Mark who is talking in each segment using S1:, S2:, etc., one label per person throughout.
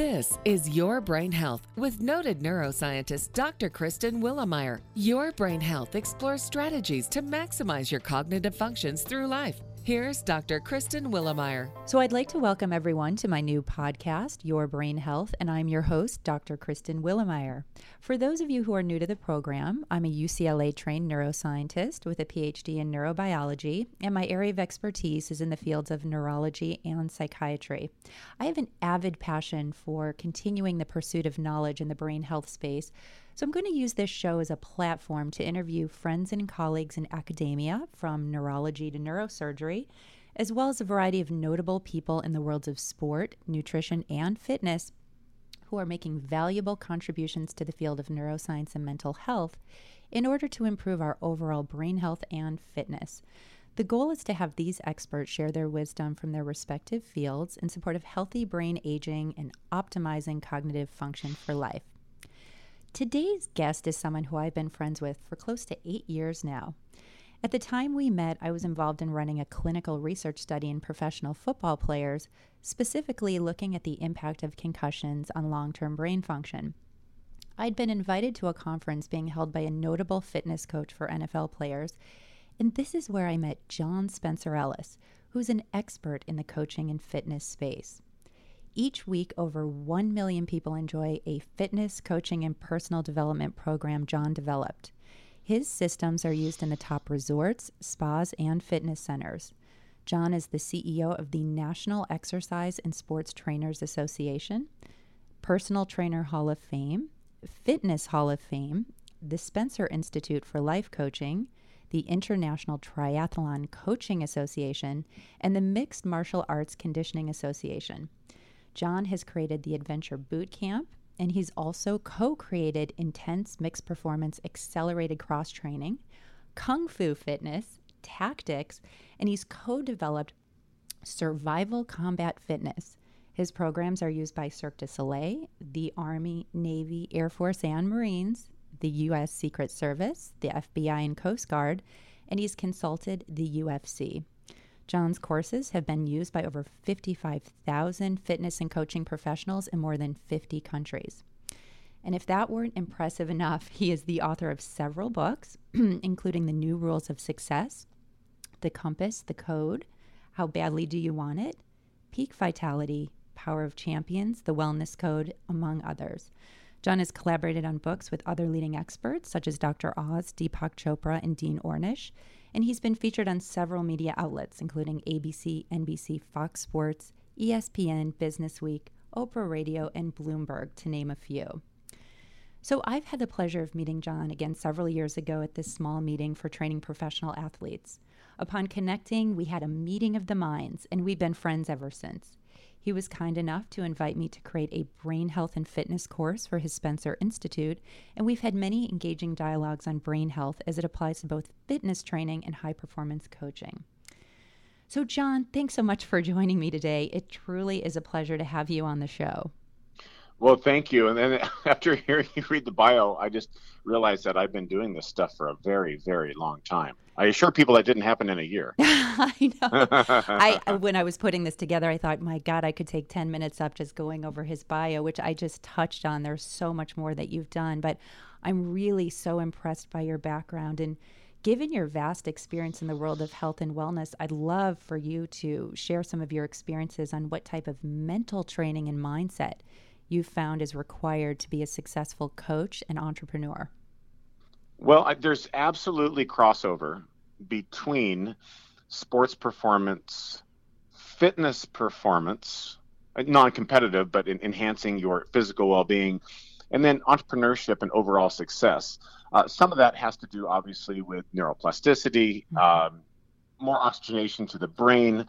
S1: This is Your Brain Health with noted neuroscientist Dr. Kristen Willeumier. Your Brain Health explores strategies to maximize your cognitive functions through life Here's Dr. Kristen Willeumier.
S2: So, I'd like to welcome everyone to my new podcast, Your Brain Health, and I'm your host, Dr. Kristen Willeumier. For those of you who are new to the program, I'm a UCLA trained neuroscientist with a PhD in neurobiology, and my area of expertise is in the fields of neurology and psychiatry. I have an avid passion for continuing the pursuit of knowledge in the brain health space so I'm going to use this show as a platform to interview friends and colleagues in academia, from neurology to neurosurgery, as well as a variety of notable people in the worlds of sport, nutrition, and fitness who are making valuable contributions to the field of neuroscience and mental health in order to improve our overall brain health and fitness. The goal is to have these experts share their wisdom from their respective fields in support of healthy brain aging and optimizing cognitive function for life. Today's guest is someone who I've been friends with for close to eight years now. At the time we met, I was involved in running a clinical research study in professional football players, specifically looking at the impact of concussions on long term brain function. I'd been invited to a conference being held by a notable fitness coach for NFL players, and this is where I met John Spencer Ellis, who's an expert in the coaching and fitness space. Each week, over 1 million people enjoy a fitness, coaching, and personal development program John developed. His systems are used in the top resorts, spas, and fitness centers. John is the CEO of the National Exercise and Sports Trainers Association, Personal Trainer Hall of Fame, Fitness Hall of Fame, the Spencer Institute for Life Coaching, the International Triathlon Coaching Association, and the Mixed Martial Arts Conditioning Association. John has created the Adventure Boot Camp, and he's also co created Intense Mixed Performance Accelerated Cross Training, Kung Fu Fitness, Tactics, and he's co developed Survival Combat Fitness. His programs are used by Cirque du Soleil, the Army, Navy, Air Force, and Marines, the U.S. Secret Service, the FBI, and Coast Guard, and he's consulted the UFC. John's courses have been used by over 55,000 fitness and coaching professionals in more than 50 countries. And if that weren't impressive enough, he is the author of several books, including The New Rules of Success, The Compass, The Code, How Badly Do You Want It, Peak Vitality, Power of Champions, The Wellness Code, among others. John has collaborated on books with other leading experts such as Dr. Oz, Deepak Chopra, and Dean Ornish, and he's been featured on several media outlets, including ABC, NBC, Fox Sports, ESPN, Business Week, Oprah Radio, and Bloomberg, to name a few. So I've had the pleasure of meeting John again several years ago at this small meeting for training professional athletes. Upon connecting, we had a meeting of the minds, and we've been friends ever since. He was kind enough to invite me to create a brain health and fitness course for his Spencer Institute, and we've had many engaging dialogues on brain health as it applies to both fitness training and high performance coaching. So, John, thanks so much for joining me today. It truly is a pleasure to have you on the show.
S3: Well, thank you. And then after hearing you read the bio, I just realized that I've been doing this stuff for a very, very long time. I assure people that didn't happen in a year.
S2: I know. I when I was putting this together, I thought, my God, I could take ten minutes up just going over his bio, which I just touched on. There's so much more that you've done, but I'm really so impressed by your background and. Given your vast experience in the world of health and wellness, I'd love for you to share some of your experiences on what type of mental training and mindset you found is required to be a successful coach and entrepreneur.
S3: Well, there's absolutely crossover between sports performance, fitness performance, uh, non competitive, but in enhancing your physical well being, and then entrepreneurship and overall success. Uh, some of that has to do, obviously, with neuroplasticity, mm-hmm. um, more oxygenation to the brain,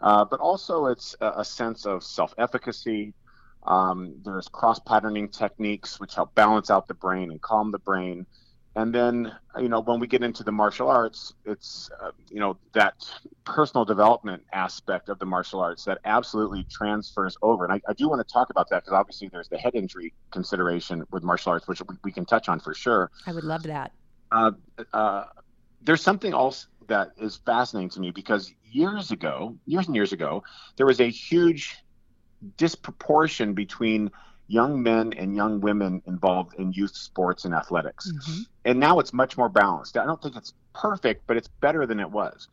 S3: uh, but also it's a, a sense of self efficacy. Um, there's cross patterning techniques which help balance out the brain and calm the brain. And then you know when we get into the martial arts it's uh, you know that personal development aspect of the martial arts that absolutely transfers over. And i, I do want to talk about that because obviously there's the head injury consideration with martial arts which we, we can touch on for sure.
S2: I would love that.
S3: Uh, uh, there's something else that is fascinating to me because years ago years and years ago there was a huge disproportion between young men and young women involved in youth sports and athletics. Mm-hmm. And now it's much more balanced. I don't think it's perfect, but it's better than it was.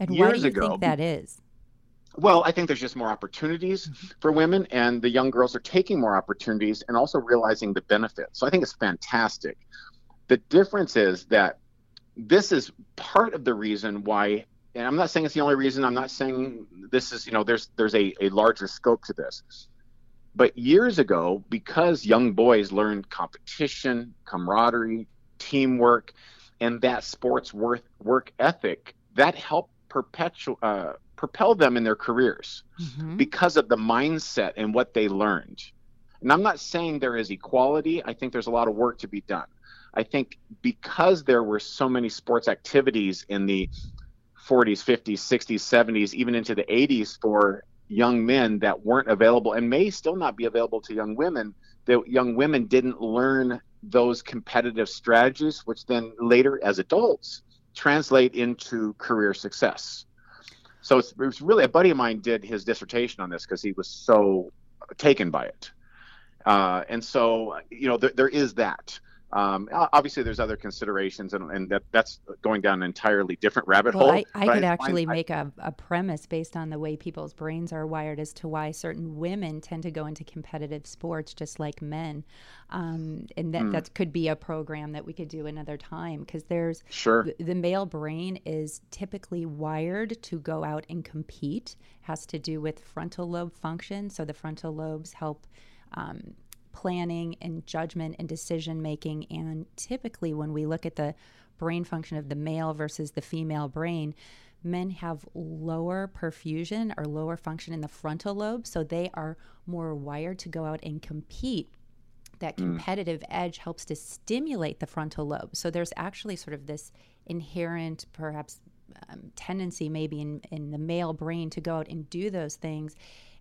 S2: And Years why do you ago, think that is?
S3: Well, I think there's just more opportunities mm-hmm. for women, and the young girls are taking more opportunities and also realizing the benefits. So I think it's fantastic. The difference is that this is part of the reason why, and I'm not saying it's the only reason. I'm not saying this is, you know, there's there's a, a larger scope to this. But years ago, because young boys learned competition, camaraderie, teamwork, and that sports work work ethic, that helped perpetual uh, propel them in their careers mm-hmm. because of the mindset and what they learned. And I'm not saying there is equality. I think there's a lot of work to be done. I think because there were so many sports activities in the 40s, 50s, 60s, 70s, even into the 80s for young men that weren't available and may still not be available to young women, that young women didn't learn those competitive strategies, which then later as adults translate into career success. So it was really a buddy of mine did his dissertation on this because he was so taken by it. Uh, and so, you know, there, there is that. Um, obviously, there's other considerations, and, and that that's going down an entirely different rabbit
S2: well,
S3: hole.
S2: I, I could I actually make a, a premise based on the way people's brains are wired as to why certain women tend to go into competitive sports just like men. Um, and that, mm. that could be a program that we could do another time because there's
S3: sure
S2: the, the male brain is typically wired to go out and compete, has to do with frontal lobe function. So the frontal lobes help. Um, planning and judgment and decision making. And typically, when we look at the brain function of the male versus the female brain, men have lower perfusion or lower function in the frontal lobe. So they are more wired to go out and compete. That hmm. competitive mm. edge helps to stimulate the frontal lobe. So there's actually sort of this inherent, perhaps, um, tendency maybe in, in the male brain to go out and do those things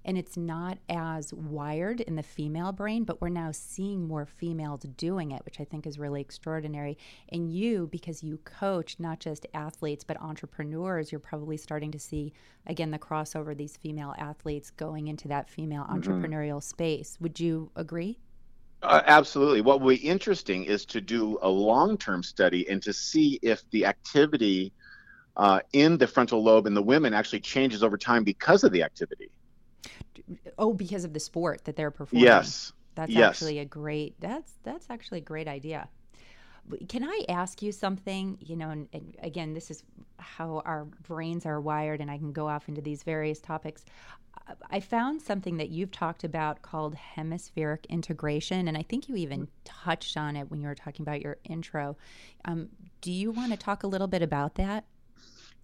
S2: and it's not as wired in the female brain, but we're now seeing more females doing it, which I think is really extraordinary. And you, because you coach not just athletes, but entrepreneurs, you're probably starting to see, again, the crossover, these female athletes going into that female mm-hmm. entrepreneurial space. Would you agree?
S3: Uh, absolutely. What will be interesting is to do a long term study and to see if the activity uh, in the frontal lobe in the women actually changes over time because of the activity.
S2: Oh, because of the sport that they're performing.
S3: Yes.
S2: That's
S3: yes.
S2: actually a great. That's that's actually a great idea. Can I ask you something? You know, and, and, again, this is how our brains are wired, and I can go off into these various topics. I found something that you've talked about called hemispheric integration, and I think you even touched on it when you were talking about your intro. Um, do you want to talk a little bit about that?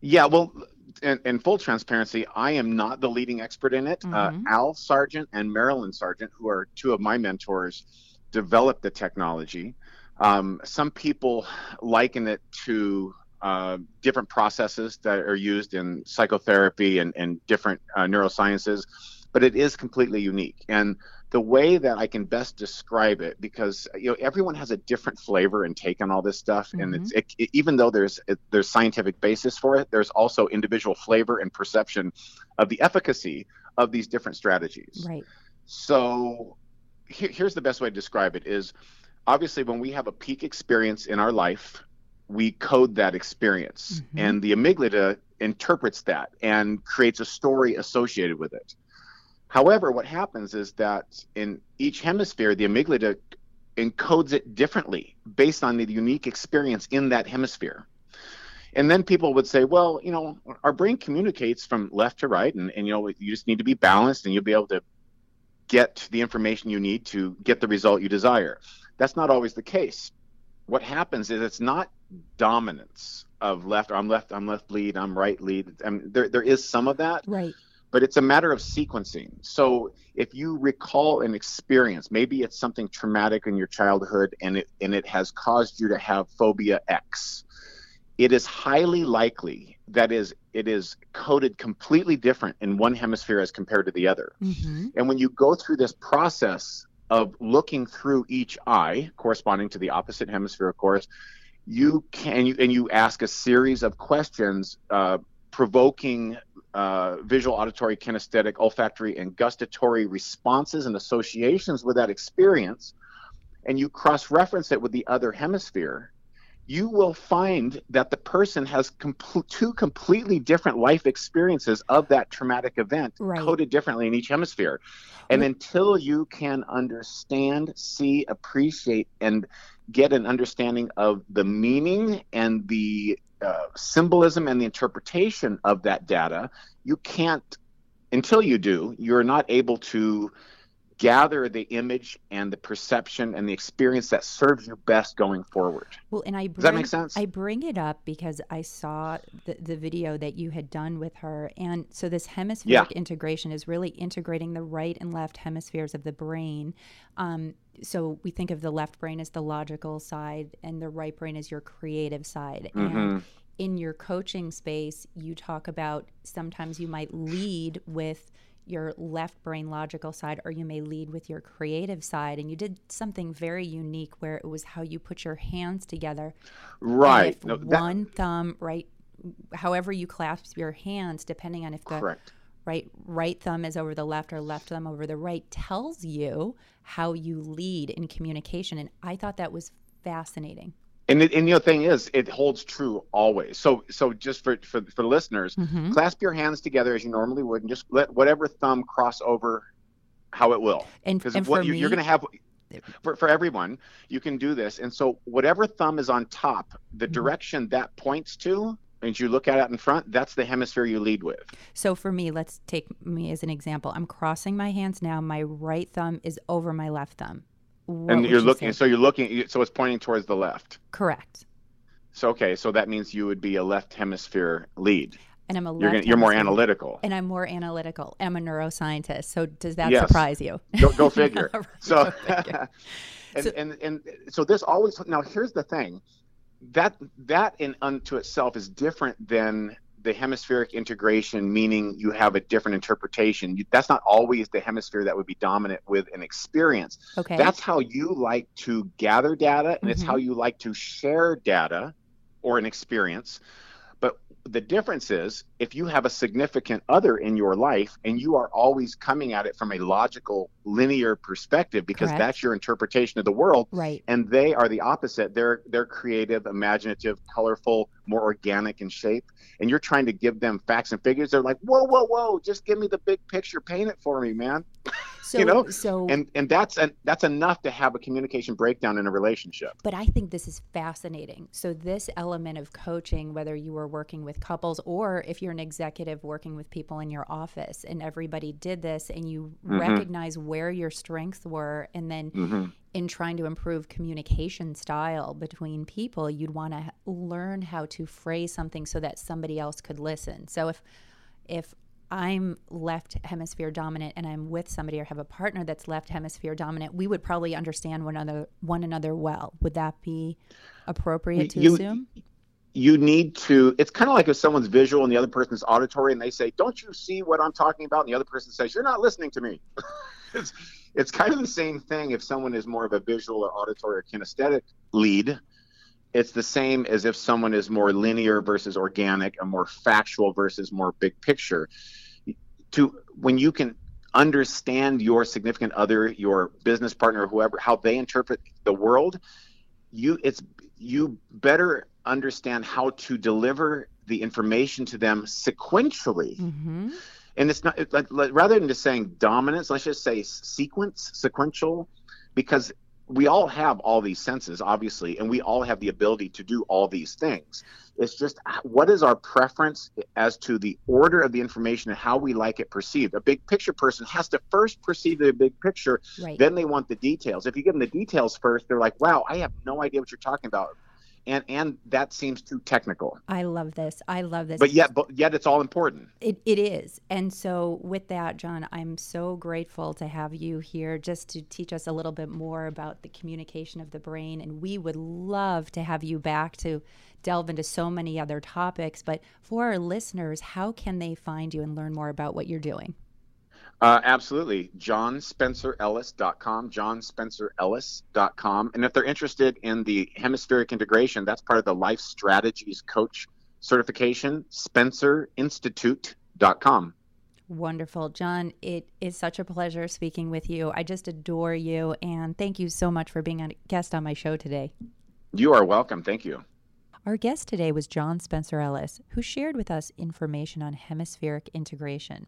S3: Yeah, well, in, in, full transparency, I am not the leading expert in it. Uh, mm-hmm. Uh, Al Sargent and Marilyn Sargent, who are two of my mentors, developed the technology. Um, some people liken it to uh, different processes that are used in psychotherapy and, and different uh, neurosciences, but it is completely unique. And the way that I can best describe it, because you know everyone has a different flavor and take on all this stuff, mm-hmm. and it's it, it, even though there's it, there's scientific basis for it, there's also individual flavor and perception of the efficacy of these different strategies.
S2: Right.
S3: So here, here's the best way to describe it: is obviously when we have a peak experience in our life, we code that experience, mm-hmm. and the amygdala interprets that and creates a story associated with it. However, what happens is that in each hemisphere, the amygdala encodes it differently based on the unique experience in that hemisphere. And then people would say, well, you know, our brain communicates from left to right, and, and you know, you just need to be balanced and you'll be able to get the information you need to get the result you desire. That's not always the case. What happens is it's not dominance of left, I'm left, I'm left lead, I'm right lead. I mean, there, there is some of that.
S2: Right
S3: but it's a matter of sequencing. So if you recall an experience, maybe it's something traumatic in your childhood and it and it has caused you to have phobia X. It is highly likely that is it is coded completely different in one hemisphere as compared to the other. Mm-hmm. And when you go through this process of looking through each eye corresponding to the opposite hemisphere, of course, you can you and you ask a series of questions uh, provoking uh, visual, auditory, kinesthetic, olfactory, and gustatory responses and associations with that experience, and you cross reference it with the other hemisphere, you will find that the person has two completely different life experiences of that traumatic event right. coded differently in each hemisphere. And until you can understand, see, appreciate, and get an understanding of the meaning and the uh, symbolism and the interpretation of that data, you can't, until you do, you're not able to gather the image and the perception and the experience that serves you best going forward.
S2: Well, and I
S3: bring, does that make sense?
S2: I bring it up because I saw the, the video that you had done with her, and so this hemispheric yeah. integration is really integrating the right and left hemispheres of the brain. Um, so we think of the left brain as the logical side, and the right brain as your creative side, mm-hmm. and in your coaching space, you talk about sometimes you might lead with your left brain logical side or you may lead with your creative side. And you did something very unique where it was how you put your hands together.
S3: Right.
S2: No, that... one thumb right however you clasp your hands depending on if the
S3: Correct.
S2: right right thumb is over the left or left thumb over the right tells you how you lead in communication. And i thought that was fascinating
S3: and, the, and the thing is, it holds true always. So so just for for, for listeners, mm-hmm. clasp your hands together as you normally would, and just let whatever thumb cross over how it will.
S2: And because what
S3: you,
S2: me,
S3: you're going to have for, for everyone, you can do this. And so whatever thumb is on top, the mm-hmm. direction that points to, and you look at it in front, that's the hemisphere you lead with.
S2: So for me, let's take me as an example. I'm crossing my hands now. My right thumb is over my left thumb.
S3: What and you're looking, so you're looking, so it's pointing towards the left.
S2: Correct.
S3: So okay, so that means you would be a left hemisphere lead.
S2: And I'm a
S3: you're, gonna, you're more analytical.
S2: And I'm more analytical. I'm a neuroscientist. So does that yes. surprise you?
S3: Go, go figure. so, go figure. and, so, and and so this always now here's the thing that that in unto itself is different than the hemispheric integration, meaning you have a different interpretation. That's not always the hemisphere that would be dominant with an experience.
S2: Okay.
S3: That's how you like to gather data, and mm-hmm. it's how you like to share data or an experience the difference is if you have a significant other in your life and you are always coming at it from a logical linear perspective because Correct. that's your interpretation of the world
S2: right.
S3: and they are the opposite. They're they're creative imaginative colorful more organic in shape and you're trying to give them facts and figures. They're like whoa whoa whoa just give me the big picture. Paint it for me man
S2: So,
S3: you know,
S2: so
S3: and and that's and that's enough to have a communication breakdown in a relationship.
S2: But I think this is fascinating. So this element of coaching, whether you were working with couples or if you're an executive working with people in your office, and everybody did this, and you mm-hmm. recognize where your strengths were, and then. Mm-hmm. In trying to improve communication style between people, you'd want to learn how to phrase something so that somebody else could listen. So if if I'm left hemisphere dominant and I'm with somebody or have a partner that's left hemisphere dominant, we would probably understand one another one another well. Would that be appropriate to
S3: you,
S2: assume?
S3: You need to it's kind of like if someone's visual and the other person's auditory and they say, Don't you see what I'm talking about? And the other person says, You're not listening to me. it's it's kind of the same thing if someone is more of a visual or auditory or kinesthetic lead. It's the same as if someone is more linear versus organic, or more factual versus more big picture to when you can understand your significant other, your business partner, whoever, how they interpret the world, you it's you better understand how to deliver the information to them sequentially. Mm-hmm. And it's not it, like, rather than just saying dominance, let's just say sequence, sequential, because we all have all these senses, obviously, and we all have the ability to do all these things. It's just what is our preference as to the order of the information and how we like it perceived. A big picture person has to first perceive the big picture, right. then they want the details. If you give them the details first, they're like, wow, I have no idea what you're talking about and and that seems too technical.
S2: I love this. I love this.
S3: But yet, but yet, it's all important.
S2: It it is. And so, with that, John, I'm so grateful to have you here, just to teach us a little bit more about the communication of the brain. And we would love to have you back to delve into so many other topics. But for our listeners, how can they find you and learn more about what you're doing?
S3: Uh, absolutely. JohnSpencerEllis.com, JohnSpencerEllis.com. And if they're interested in the hemispheric integration, that's part of the Life Strategies Coach certification, SpencerInstitute.com.
S2: Wonderful. John, it is such a pleasure speaking with you. I just adore you, and thank you so much for being a guest on my show today.
S3: You are welcome. Thank you.
S2: Our guest today was John Spencer Ellis, who shared with us information on hemispheric integration.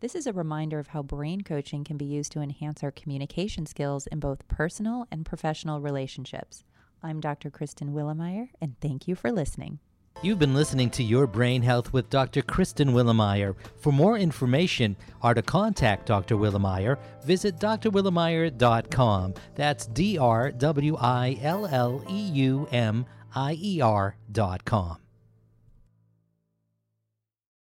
S2: This is a reminder of how brain coaching can be used to enhance our communication skills in both personal and professional relationships. I'm Dr. Kristen Willeumier, and thank you for listening.
S4: You've been listening to Your Brain Health with Dr. Kristen Willeumier. For more information or to contact Dr. Willeumier, visit drwilleumier.com. That's D R W I L L E U M I E R.com.